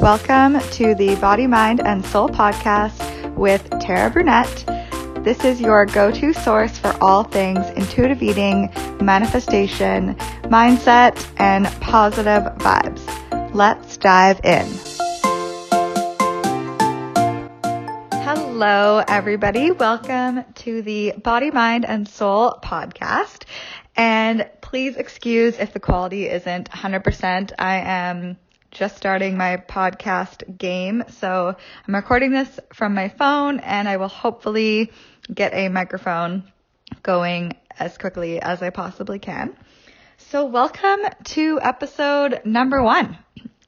Welcome to the Body, Mind, and Soul podcast with Tara Brunet. This is your go to source for all things intuitive eating, manifestation, mindset, and positive vibes. Let's dive in. Hello, everybody. Welcome to the Body, Mind, and Soul podcast. And please excuse if the quality isn't 100%. I am just starting my podcast game. So I'm recording this from my phone and I will hopefully get a microphone going as quickly as I possibly can. So welcome to episode number one.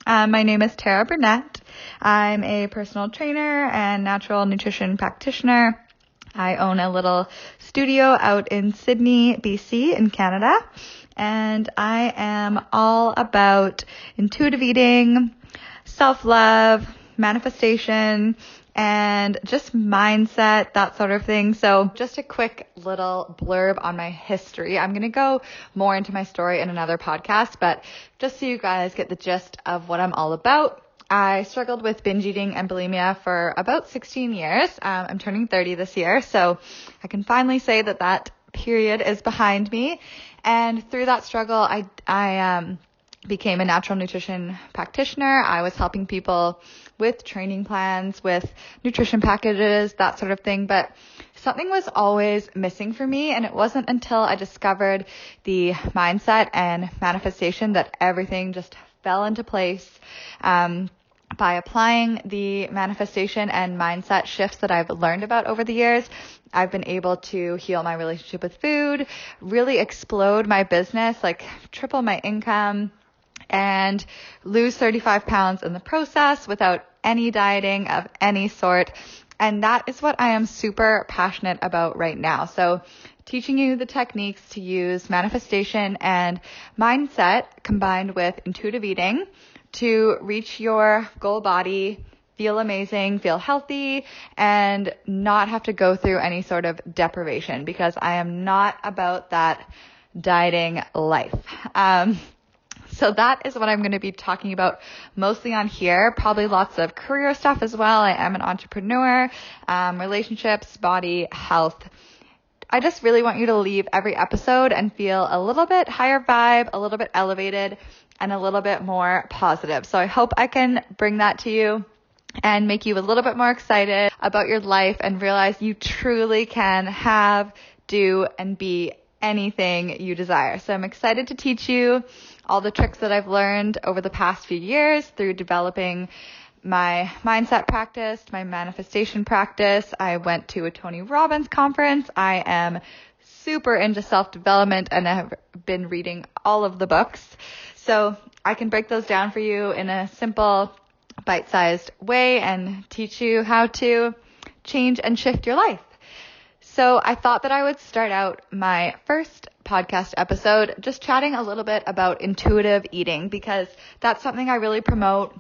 Uh, my name is Tara Brunet. I'm a personal trainer and natural nutrition practitioner. I own a little studio out in Sidney, BC in Canada and I am all about intuitive eating, self love, manifestation, and just mindset, that sort of thing. So, just a quick little blurb on my history. I'm going to go more into my story in another podcast, but just so you guys get the gist of what I'm all about. I struggled with binge eating and bulimia for about 16 years. Um, I'm turning 30 this year, so I can finally say that that period is behind me. And through that struggle, I, I, um, became a natural nutrition practitioner. I was helping people with training plans, with nutrition packages, that sort of thing. But something was always missing for me. And it wasn't until I discovered the mindset and manifestation that everything just fell into place. Um, by applying the manifestation and mindset shifts that I've learned about over the years, I've been able to heal my relationship with food, really explode my business, like triple my income, and lose 35 pounds in the process without any dieting of any sort. And that is what I am super passionate about right now. So teaching you the techniques to use manifestation and mindset combined with intuitive eating to reach your goal body, feel amazing, feel healthy, and not have to go through any sort of deprivation because I am not about that dieting life. Um, so that is what I'm going to be talking about mostly on here. Probably lots of career stuff as well. I am an entrepreneur, um, relationships, body, health. I just really want you to leave every episode and feel a little bit higher vibe, a little bit elevated, and a little bit more positive. So I hope I can bring that to you and make you a little bit more excited about your life and realize you truly can have, do, and be anything you desire. So I'm excited to teach you all the tricks that I've learned over the past few years through developing my mindset practice, my manifestation practice. I went to a Tony Robbins conference. I am super into self development and have been reading all of the books. So I can break those down for you in a simple, bite sized way and teach you how to change and shift your life. So I thought that I would start out my first podcast episode just chatting a little bit about intuitive eating because that's something I really promote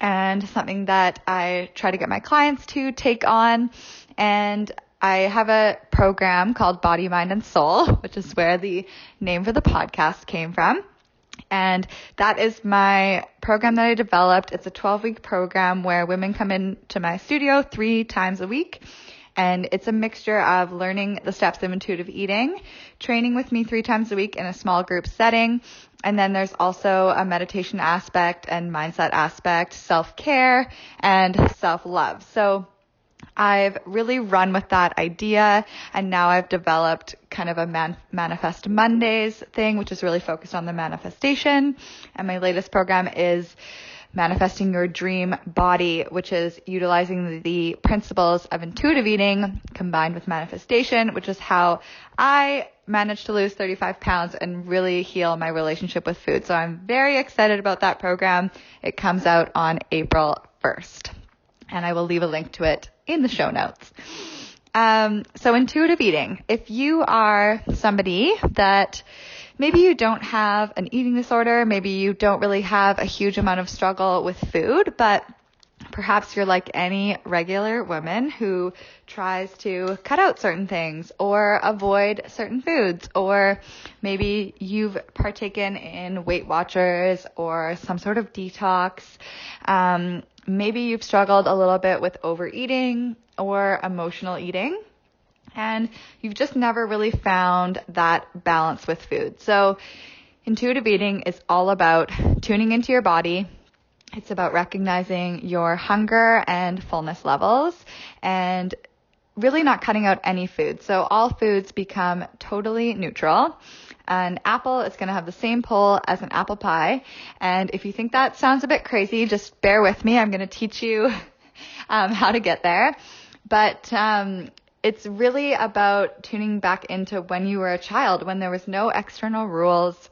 and something that I try to get my clients to take on. And I have a program called Body, Mind, and Soul, which is where the name for the podcast came from. And that is my program that I developed. It's a 12 week program where women come into my studio three times a week. And it's a mixture of learning the steps of intuitive eating, training with me three times a week in a small group setting. And then there's also a meditation aspect and mindset aspect, self care and self love. So I've really run with that idea and now I've developed kind of a man- manifest Mondays thing, which is really focused on the manifestation. And my latest program is manifesting your dream body, which is utilizing the principles of intuitive eating combined with manifestation, which is how I managed to lose 35 pounds and really heal my relationship with food. So I'm very excited about that program. It comes out on April 1st and I will leave a link to it in the show notes. Um, so intuitive eating. If you are somebody that maybe you don't have an eating disorder, maybe you don't really have a huge amount of struggle with food, but perhaps you're like any regular woman who tries to cut out certain things or avoid certain foods, or maybe you've partaken in Weight Watchers or some sort of detox. Um, maybe you've struggled a little bit with overeating or emotional eating and you've just never really found that balance with food. So intuitive eating is all about tuning into your body. It's about recognizing your hunger and fullness levels and really not cutting out any food. So all foods become totally neutral. An apple is going to have the same pull as an apple pie. And if you think that sounds a bit crazy, just bear with me. I'm going to teach you um, how to get there. But um, it's really about tuning back into when you were a child, when there was no external rules.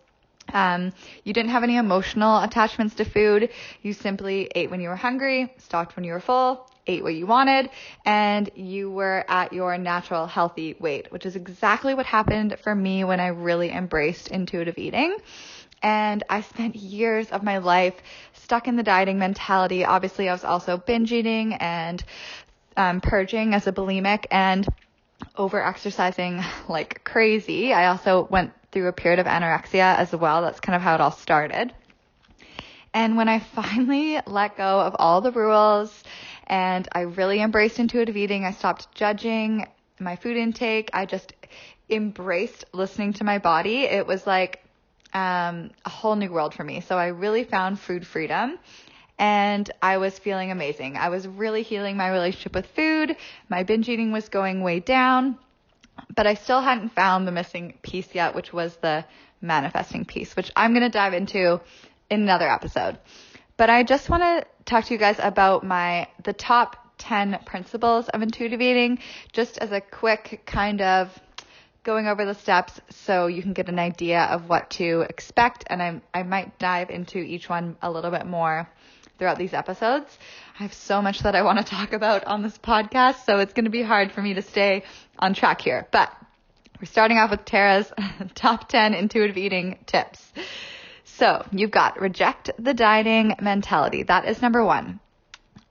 Um, you didn't have any emotional attachments to food. You simply ate when you were hungry, stopped when you were full, ate what you wanted, and you were at your natural healthy weight, which is exactly what happened for me when I really embraced intuitive eating. And I spent years of my life stuck in the dieting mentality. Obviously, I was also binge eating and um, purging as a bulimic and over exercising like crazy. I also went through a period of anorexia as well. That's kind of how it all started. And when I finally let go of all the rules and I really embraced intuitive eating, I stopped judging my food intake. I just embraced listening to my body. It was like um, a whole new world for me. So I really found food freedom and I was feeling amazing. I was really healing my relationship with food. My binge eating was going way down, but I still hadn't found the missing piece yet, which was the manifesting piece, which I'm going to dive into in another episode. But I just want to talk to you guys about my the top 10 principles of intuitive eating just as a quick kind of going over the steps so you can get an idea of what to expect and I I might dive into each one a little bit more throughout these episodes. I have so much that I want to talk about on this podcast, so it's going to be hard for me to stay on track here. But we're starting off with Tara's top 10 intuitive eating tips. So you've got reject the dieting mentality. That is number one.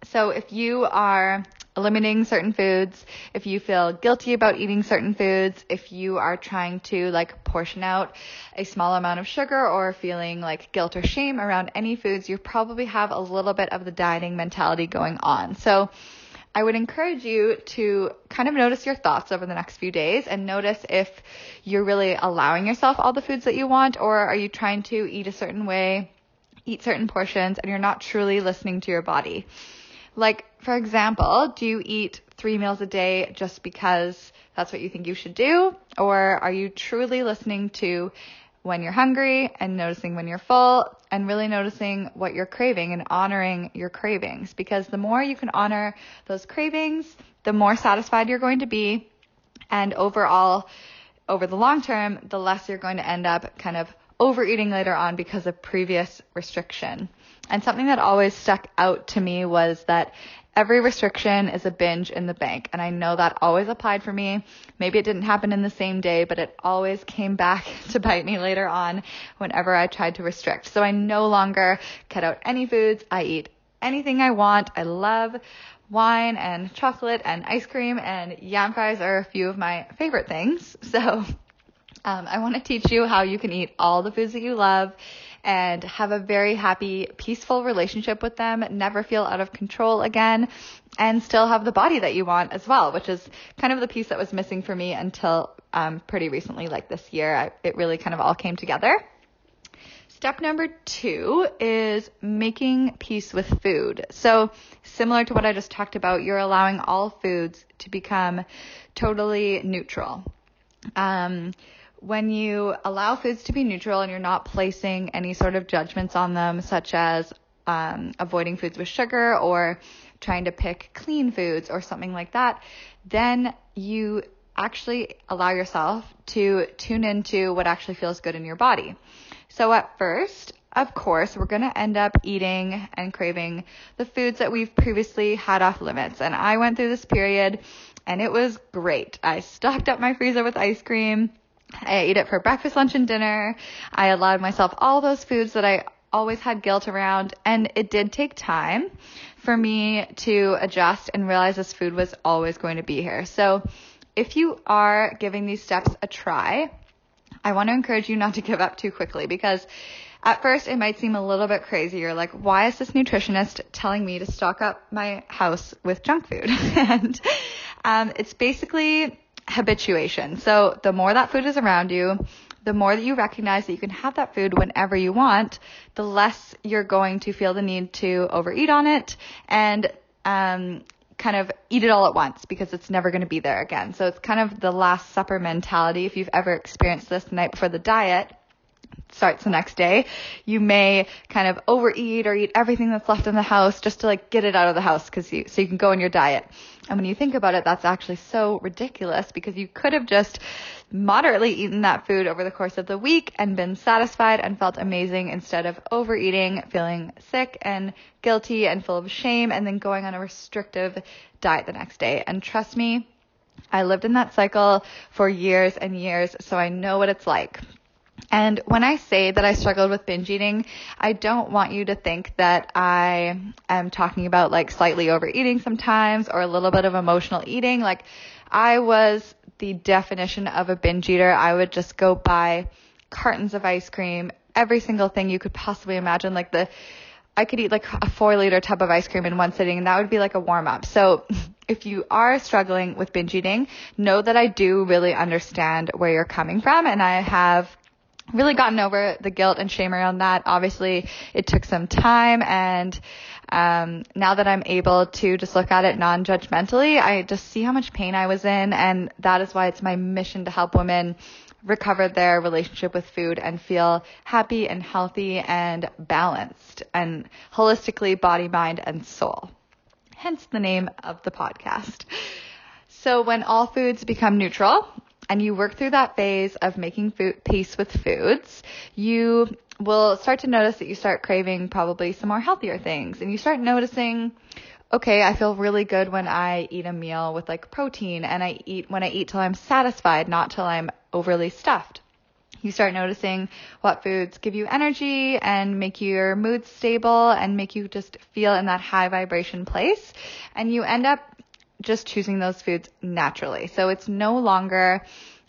So if you are eliminating certain foods, if you feel guilty about eating certain foods, if you are trying to like portion out a small amount of sugar or feeling like guilt or shame around any foods, you probably have a little bit of the dieting mentality going on. So I would encourage you to kind of notice your thoughts over the next few days and notice if you're really allowing yourself all the foods that you want or are you trying to eat a certain way, eat certain portions and you're not truly listening to your body. Like, for example, do you eat three meals a day just because that's what you think you should do? Or are you truly listening to when you're hungry and noticing when you're full and really noticing what you're craving and honoring your cravings? Because the more you can honor those cravings, the more satisfied you're going to be. And overall, over the long term, the less you're going to end up kind of overeating later on because of previous restriction. And something that always stuck out to me was that every restriction is a binge in the bank. And I know that always applied for me. Maybe it didn't happen in the same day, but it always came back to bite me later on whenever I tried to restrict. So I no longer cut out any foods. I eat anything I want. I love wine and chocolate and ice cream and yam fries are a few of my favorite things. So um, I want to teach you how you can eat all the foods that you love and have a very happy, peaceful relationship with them, never feel out of control again, and still have the body that you want as well, which is kind of the piece that was missing for me until um, pretty recently, like this year. I, it really kind of all came together. Step number two is making peace with food. So, similar to what I just talked about, you're allowing all foods to become totally neutral. Um, when you allow foods to be neutral and you're not placing any sort of judgments on them, such as um, avoiding foods with sugar or trying to pick clean foods or something like that, then you actually allow yourself to tune into what actually feels good in your body. So at first, of course, we're going to end up eating and craving the foods that we've previously had off limits. And I went through this period and it was great. I stocked up my freezer with ice cream. I ate it for breakfast, lunch, and dinner. I allowed myself all those foods that I always had guilt around, and it did take time for me to adjust and realize this food was always going to be here. So if you are giving these steps a try, I want to encourage you not to give up too quickly because at first it might seem a little bit crazy. You're like, why is this nutritionist telling me to stock up my house with junk food? and um, it's basically habituation. So the more that food is around you, the more that you recognize that you can have that food whenever you want, the less you're going to feel the need to overeat on it and um, kind of eat it all at once because it's never going to be there again. So it's kind of the last supper mentality. If you've ever experienced this the night before the diet, starts the next day, you may kind of overeat or eat everything that's left in the house just to like get it out of the house because you, so you can go on your diet. And when you think about it, that's actually so ridiculous because you could have just moderately eaten that food over the course of the week and been satisfied and felt amazing instead of overeating, feeling sick and guilty and full of shame and then going on a restrictive diet the next day. And trust me, I lived in that cycle for years and years, so I know what it's like. And when I say that I struggled with binge eating, I don't want you to think that I am talking about like slightly overeating sometimes or a little bit of emotional eating. Like I was the definition of a binge eater. I would just go buy cartons of ice cream, every single thing you could possibly imagine. Like the, I could eat like a four liter tub of ice cream in one sitting and that would be like a warm up. So if you are struggling with binge eating, know that I do really understand where you're coming from and I have really gotten over the guilt and shame around that. Obviously, it took some time and um, now that I'm able to just look at it non-judgmentally, I just see how much pain I was in and that is why it's my mission to help women recover their relationship with food and feel happy and healthy and balanced and holistically body, mind, and soul. Hence the name of the podcast. So when all foods become neutral, and you work through that phase of making food, peace with foods, you will start to notice that you start craving probably some more healthier things and you start noticing okay, I feel really good when I eat a meal with like protein and I eat when I eat till I'm satisfied, not till I'm overly stuffed. You start noticing what foods give you energy and make your mood stable and make you just feel in that high vibration place. And you end up just choosing those foods naturally. So it's no longer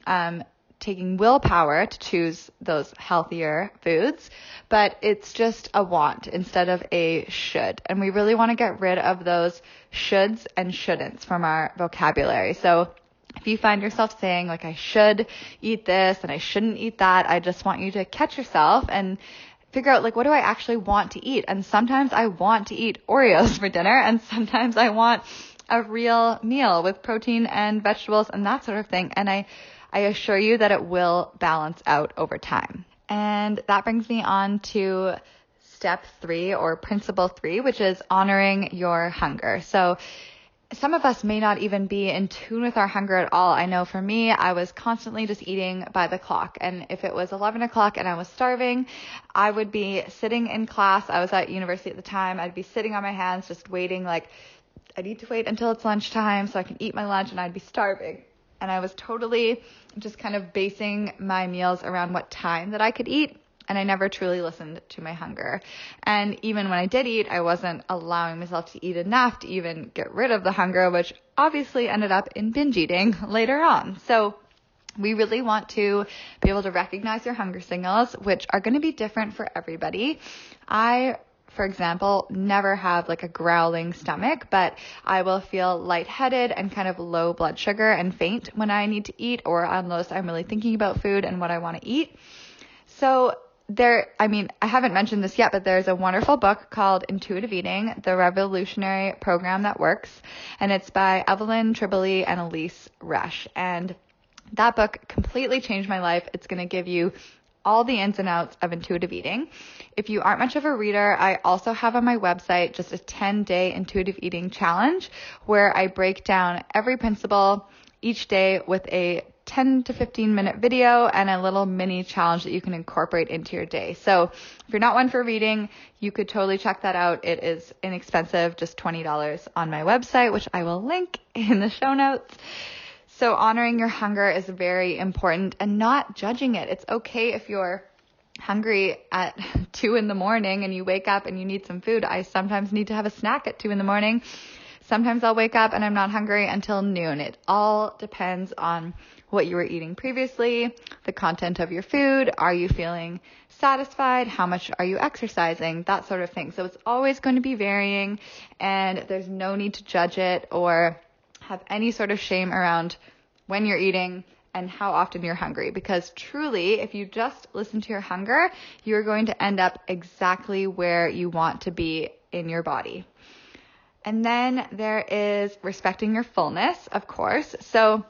um, taking willpower to choose those healthier foods, but it's just a want instead of a should. And we really want to get rid of those shoulds and shouldn'ts from our vocabulary. So if you find yourself saying like I should eat this and I shouldn't eat that, I just want you to catch yourself and figure out like what do I actually want to eat? And sometimes I want to eat Oreos for dinner and sometimes I want a real meal with protein and vegetables and that sort of thing. And I, I assure you that it will balance out over time. And that brings me on to step three or principle three, which is honoring your hunger. So some of us may not even be in tune with our hunger at all. I know for me, I was constantly just eating by the clock. And if it was 11 o'clock and I was starving, I would be sitting in class. I was at university at the time. I'd be sitting on my hands, just waiting like I need to wait until it's lunchtime so I can eat my lunch and I'd be starving. And I was totally just kind of basing my meals around what time that I could eat. And I never truly listened to my hunger. And even when I did eat, I wasn't allowing myself to eat enough to even get rid of the hunger, which obviously ended up in binge eating later on. So we really want to be able to recognize your hunger signals, which are going to be different for everybody. I for example, never have like a growling stomach, but I will feel lightheaded and kind of low blood sugar and faint when I need to eat or unless I'm really thinking about food and what I want to eat. So there, I mean, I haven't mentioned this yet, but there's a wonderful book called Intuitive Eating, the revolutionary program that works. And it's by Evelyn Tribole and Elyse Resch. And that book completely changed my life. It's going to give you all the ins and outs of intuitive eating. If you aren't much of a reader, I also have on my website just a 10 day intuitive eating challenge where I break down every principle each day with a 10 to 15 minute video and a little mini challenge that you can incorporate into your day. So if you're not one for reading, you could totally check that out. It is inexpensive, just $20 on my website, which I will link in the show notes. So honoring your hunger is very important and not judging it. It's okay if you're hungry at two in the morning and you wake up and you need some food. I sometimes need to have a snack at two in the morning. Sometimes I'll wake up and I'm not hungry until noon. It all depends on what you were eating previously, the content of your food. Are you feeling satisfied? How much are you exercising? That sort of thing. So it's always going to be varying and there's no need to judge it or have any sort of shame around when you're eating and how often you're hungry because truly, if you just listen to your hunger, you're going to end up exactly where you want to be in your body. And then there is respecting your fullness, of course. So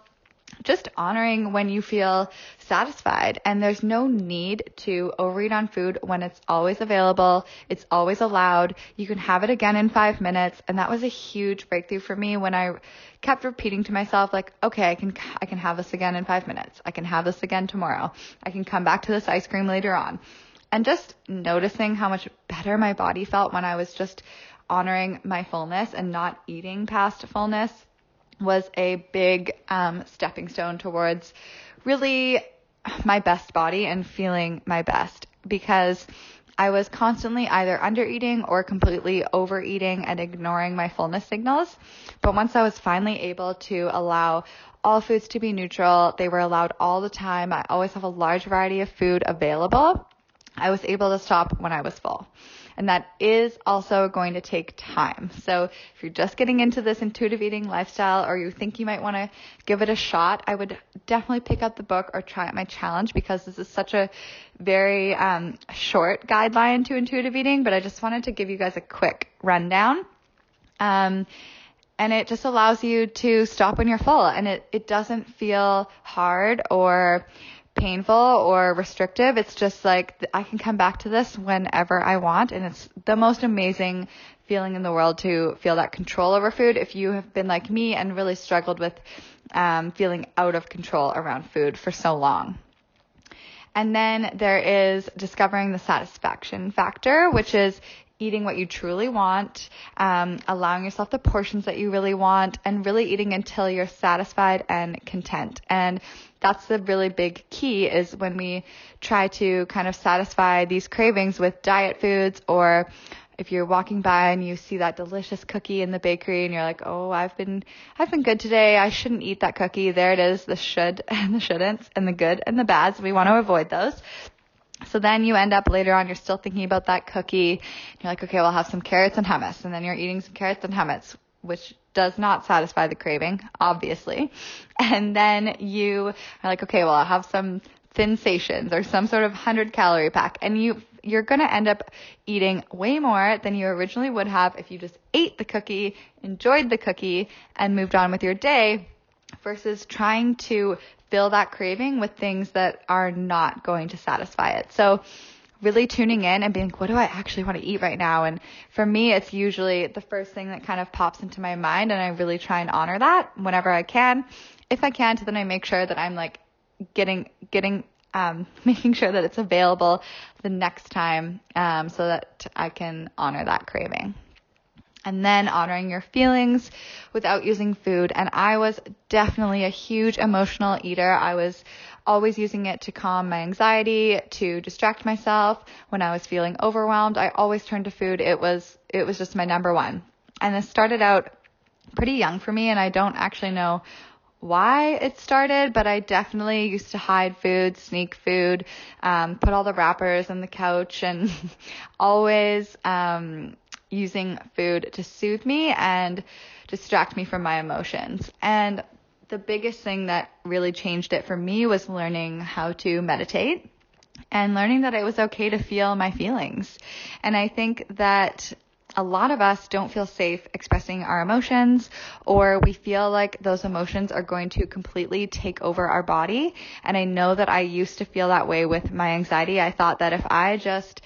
just honoring when you feel satisfied and there's no need to overeat on food when it's always available. It's always allowed. You can have it again in five minutes. And that was a huge breakthrough for me when I kept repeating to myself, like, okay, I can, I can have this again in five minutes. I can have this again tomorrow. I can come back to this ice cream later on. And just noticing how much better my body felt when I was just honoring my fullness and not eating past fullness was a big um, stepping stone towards really my best body and feeling my best because I was constantly either under eating or completely overeating and ignoring my fullness signals. But once I was finally able to allow all foods to be neutral, they were allowed all the time. I always have a large variety of food available. I was able to stop when I was full and that is also going to take time. So if you're just getting into this intuitive eating lifestyle or you think you might want to give it a shot, I would definitely pick up the book or try out my challenge because this is such a very um, short guideline to intuitive eating, but I just wanted to give you guys a quick rundown. Um, and it just allows you to stop when you're full and it, it doesn't feel hard or painful or restrictive. It's just like I can come back to this whenever I want. And it's the most amazing feeling in the world to feel that control over food. If you have been like me and really struggled with um, feeling out of control around food for so long. And then there is discovering the satisfaction factor, which is eating what you truly want, um, allowing yourself the portions that you really want, and really eating until you're satisfied and content. And that's the really big key is when we try to kind of satisfy these cravings with diet foods or if you're walking by and you see that delicious cookie in the bakery and you're like, "Oh, I've been I've been good today. I shouldn't eat that cookie." There it is, the should and the shouldn'ts and the good and the bads. We want to avoid those. So then you end up later on, you're still thinking about that cookie. You're like, okay, well, have some carrots and hummus. And then you're eating some carrots and hummus, which does not satisfy the craving, obviously. And then you are like, okay, well, I'll have some sensations or some sort of 100 calorie pack. And you, you're going to end up eating way more than you originally would have if you just ate the cookie, enjoyed the cookie, and moved on with your day versus trying to fill that craving with things that are not going to satisfy it. So really tuning in and being what do I actually want to eat right now? And for me, it's usually the first thing that kind of pops into my mind and I really try and honor that whenever I can. If I can't, then I make sure that I'm like getting, getting, um, making sure that it's available the next time, um, so that I can honor that craving and then honoring your feelings without using food. And I was definitely a huge emotional eater. I was always using it to calm my anxiety, to distract myself when I was feeling overwhelmed. I always turned to food. It was it was just my number one. And this started out pretty young for me and I don't actually know why it started, but I definitely used to hide food, sneak food, um, put all the wrappers on the couch and always um, using food to soothe me and distract me from my emotions. And the biggest thing that really changed it for me was learning how to meditate and learning that it was okay to feel my feelings. And I think that a lot of us don't feel safe expressing our emotions or we feel like those emotions are going to completely take over our body. And I know that I used to feel that way with my anxiety. I thought that if I just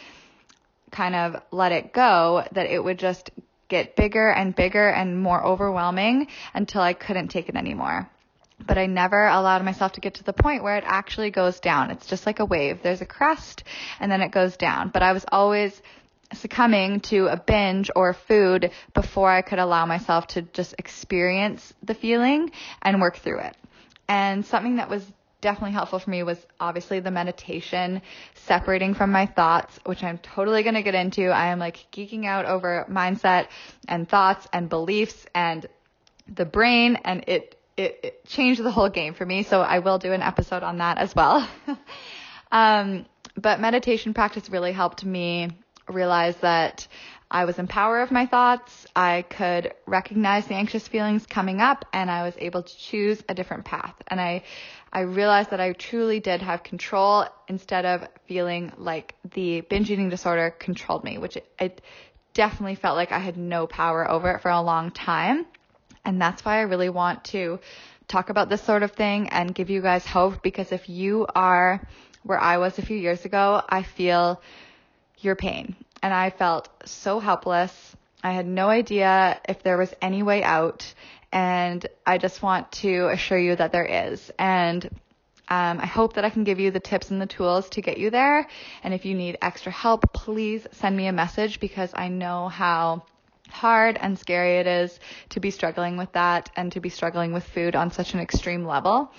kind of let it go, that it would just get bigger and bigger and more overwhelming until I couldn't take it anymore. But I never allowed myself to get to the point where it actually goes down. It's just like a wave. There's a crest and then it goes down. But I was always succumbing to a binge or food before I could allow myself to just experience the feeling and work through it. And something that was definitely helpful for me was obviously the meditation, separating from my thoughts, which I'm totally going to get into. I am like geeking out over mindset and thoughts and beliefs and the brain and it, it, it changed the whole game for me. So I will do an episode on that as well. um, but meditation practice really helped me realize that I was in power of my thoughts. I could recognize the anxious feelings coming up and I was able to choose a different path. And I, I realized that I truly did have control instead of feeling like the binge eating disorder controlled me, which it, it definitely felt like I had no power over it for a long time. And that's why I really want to talk about this sort of thing and give you guys hope because if you are where I was a few years ago, I feel your pain and I felt so helpless. I had no idea if there was any way out. And I just want to assure you that there is. And um, I hope that I can give you the tips and the tools to get you there. And if you need extra help, please send me a message because I know how hard and scary it is to be struggling with that and to be struggling with food on such an extreme level.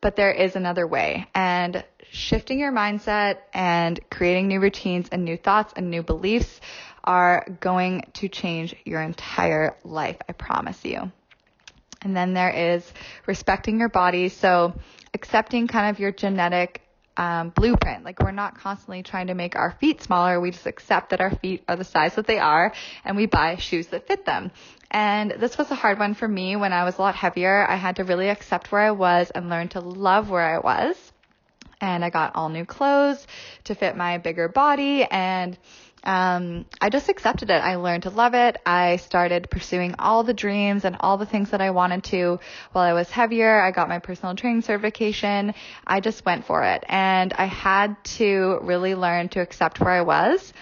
But there is another way. And shifting your mindset and creating new routines and new thoughts and new beliefs are going to change your entire life. I promise you. And then there is respecting your body. So accepting kind of your genetic um, blueprint. Like we're not constantly trying to make our feet smaller. We just accept that our feet are the size that they are and we buy shoes that fit them. And this was a hard one for me when I was a lot heavier. I had to really accept where I was and learn to love where I was and I got all new clothes to fit my bigger body and um, I just accepted it. I learned to love it. I started pursuing all the dreams and all the things that I wanted to while I was heavier. I got my personal training certification. I just went for it. And I had to really learn to accept where I was.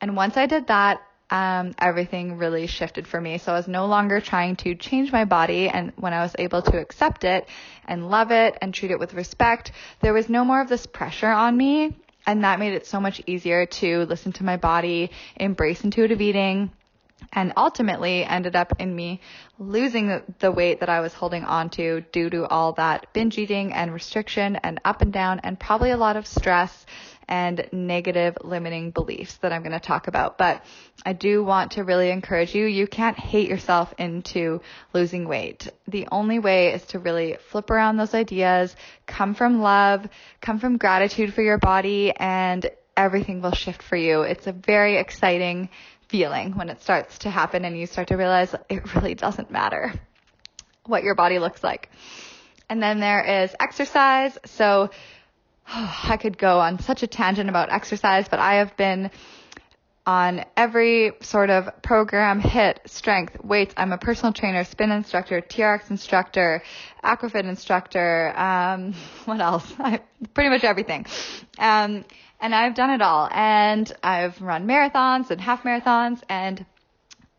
And once I did that, um, everything really shifted for me. So I was no longer trying to change my body. And when I was able to accept it and love it and treat it with respect, there was no more of this pressure on me. And that made it so much easier to listen to my body, embrace intuitive eating, and ultimately ended up in me losing the weight that I was holding on to due to all that binge eating and restriction and up and down and probably a lot of stress and negative limiting beliefs that I'm going to talk about. But I do want to really encourage you. You can't hate yourself into losing weight. The only way is to really flip around those ideas, come from love, come from gratitude for your body, and everything will shift for you. It's a very exciting feeling when it starts to happen and you start to realize it really doesn't matter what your body looks like. And then there is exercise. So I could go on such a tangent about exercise, but I have been on every sort of program, HIIT, strength, weights. I'm a personal trainer, spin instructor, TRX instructor, aquafit instructor, um, what else? I, pretty much everything. Um, and I've done it all. And I've run marathons and half marathons and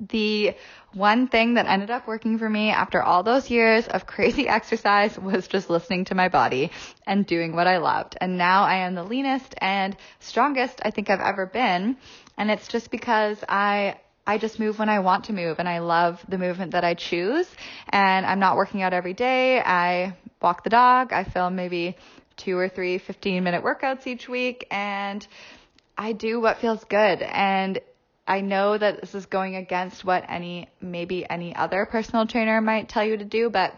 the one thing that ended up working for me after all those years of crazy exercise was just listening to my body and doing what I loved. And now I am the leanest and strongest I think I've ever been. And it's just because I I just move when I want to move and I love the movement that I choose. And I'm not working out every day. I walk the dog. I film maybe two or three 15 minute workouts each week and I do what feels good. And I know that this is going against what any, maybe any other personal trainer might tell you to do, but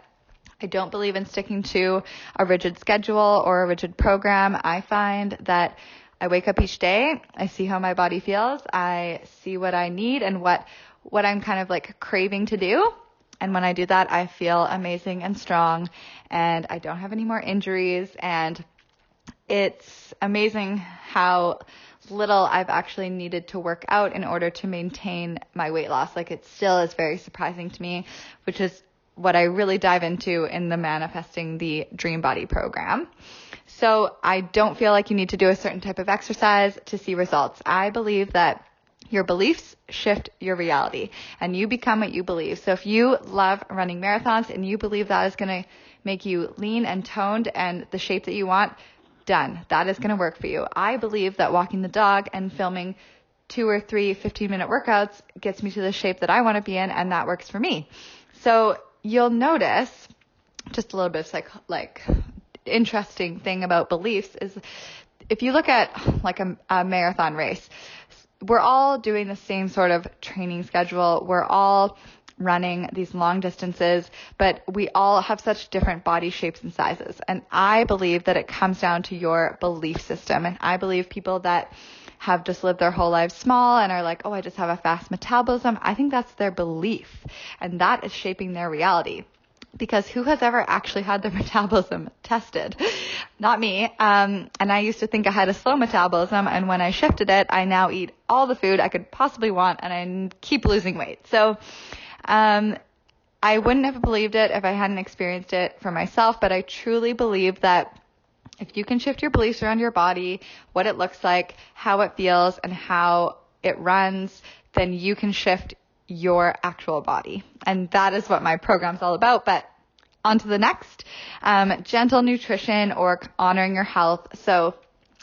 I don't believe in sticking to a rigid schedule or a rigid program. I find that I wake up each day, I see how my body feels, I see what I need and what, what I'm kind of like craving to do. And when I do that, I feel amazing and strong and I don't have any more injuries and it's amazing how little I've actually needed to work out in order to maintain my weight loss. Like it still is very surprising to me, which is what I really dive into in the manifesting the dream body program. So I don't feel like you need to do a certain type of exercise to see results. I believe that your beliefs shift your reality and you become what you believe. So if you love running marathons and you believe that is going to make you lean and toned and the shape that you want, done. That is going to work for you. I believe that walking the dog and filming two or three 15 minute workouts gets me to the shape that I want to be in and that works for me. So you'll notice just a little bit of psych- like interesting thing about beliefs is if you look at like a, a marathon race, we're all doing the same sort of training schedule. We're all running these long distances, but we all have such different body shapes and sizes. And I believe that it comes down to your belief system. And I believe people that have just lived their whole lives small and are like, oh, I just have a fast metabolism. I think that's their belief. And that is shaping their reality because who has ever actually had their metabolism tested? Not me. Um, and I used to think I had a slow metabolism, and when I shifted it, I now eat all the food I could possibly want, and I keep losing weight. So, um, I wouldn't have believed it if I hadn't experienced it for myself, but I truly believe that if you can shift your beliefs around your body, what it looks like, how it feels, and how it runs, then you can shift your actual body. And that is what my program's all about. But on to the next, um, gentle nutrition or honoring your health. So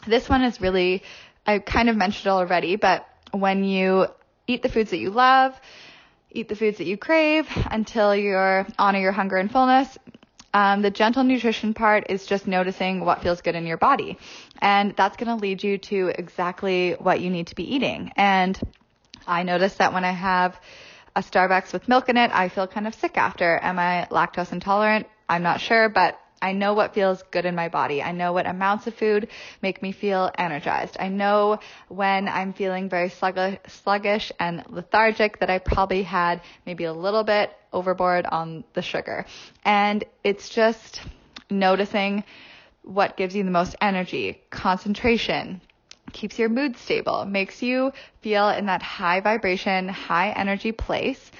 this one is really, I kind of mentioned it already, but when you eat the foods that you love, eat the foods that you crave until you're honor your hunger and fullness. Um, the gentle nutrition part is just noticing what feels good in your body. And that's going to lead you to exactly what you need to be eating. And I notice that when I have a Starbucks with milk in it, I feel kind of sick after. Am I lactose intolerant? I'm not sure, but I know what feels good in my body. I know what amounts of food make me feel energized. I know when I'm feeling very sluggish and lethargic that I probably had maybe a little bit overboard on the sugar. And it's just noticing what gives you the most energy, concentration, keeps your mood stable, makes you feel in that high vibration, high energy place.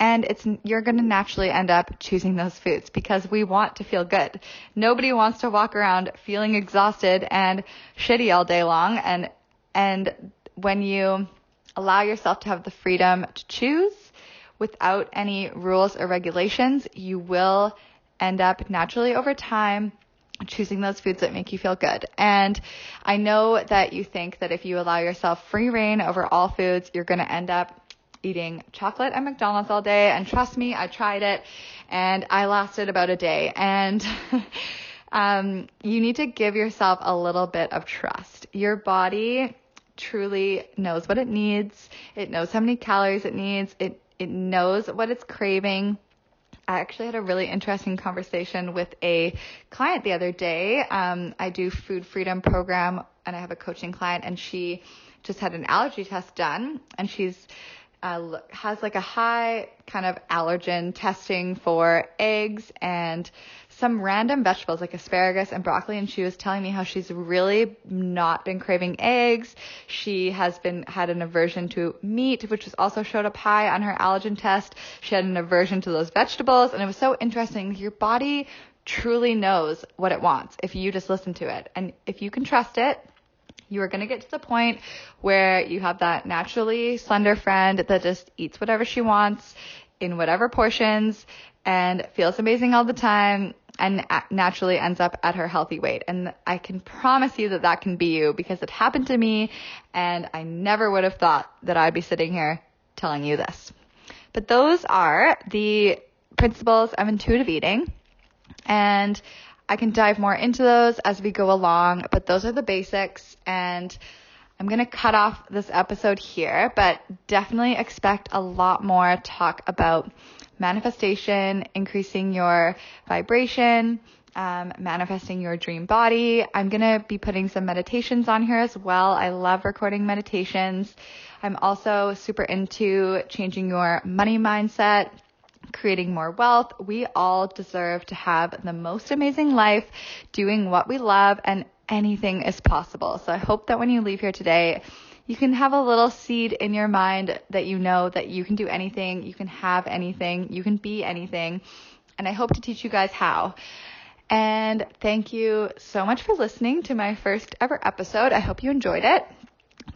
And it's, you're going to naturally end up choosing those foods because we want to feel good. Nobody wants to walk around feeling exhausted and shitty all day long. And, and when you allow yourself to have the freedom to choose without any rules or regulations, you will end up naturally over time choosing those foods that make you feel good. And I know that you think that if you allow yourself free reign over all foods, you're going to end up eating chocolate at McDonald's all day. And trust me, I tried it and I lasted about a day. And um, you need to give yourself a little bit of trust. Your body truly knows what it needs. It knows how many calories it needs. It, it knows what it's craving. I actually had a really interesting conversation with a client the other day. Um, I do food freedom program and I have a coaching client and she just had an allergy test done and she's uh, has like a high kind of allergen testing for eggs and some random vegetables like asparagus and broccoli and she was telling me how she's really not been craving eggs. She has been had an aversion to meat, which was also showed up high on her allergen test. She had an aversion to those vegetables and it was so interesting. Your body truly knows what it wants if you just listen to it. And if you can trust it, you are going to get to the point where you have that naturally slender friend that just eats whatever she wants in whatever portions and feels amazing all the time and naturally ends up at her healthy weight. And I can promise you that that can be you because it happened to me and I never would have thought that I'd be sitting here telling you this. But those are the principles of intuitive eating. And I can dive more into those as we go along, but those are the basics and I'm going to cut off this episode here, but definitely expect a lot more talk about manifestation, increasing your vibration, um, manifesting your dream body. I'm going to be putting some meditations on here as well. I love recording meditations. I'm also super into changing your money mindset creating more wealth. We all deserve to have the most amazing life doing what we love and anything is possible. So I hope that when you leave here today, you can have a little seed in your mind that you know that you can do anything, you can have anything, you can be anything. And I hope to teach you guys how. And thank you so much for listening to my first ever episode. I hope you enjoyed it.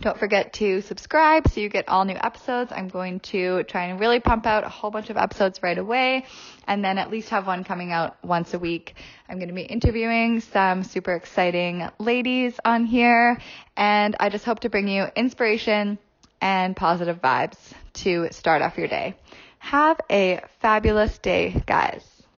Don't forget to subscribe so you get all new episodes. I'm going to try and really pump out a whole bunch of episodes right away and then at least have one coming out once a week. I'm going to be interviewing some super exciting ladies on here and I just hope to bring you inspiration and positive vibes to start off your day. Have a fabulous day, guys.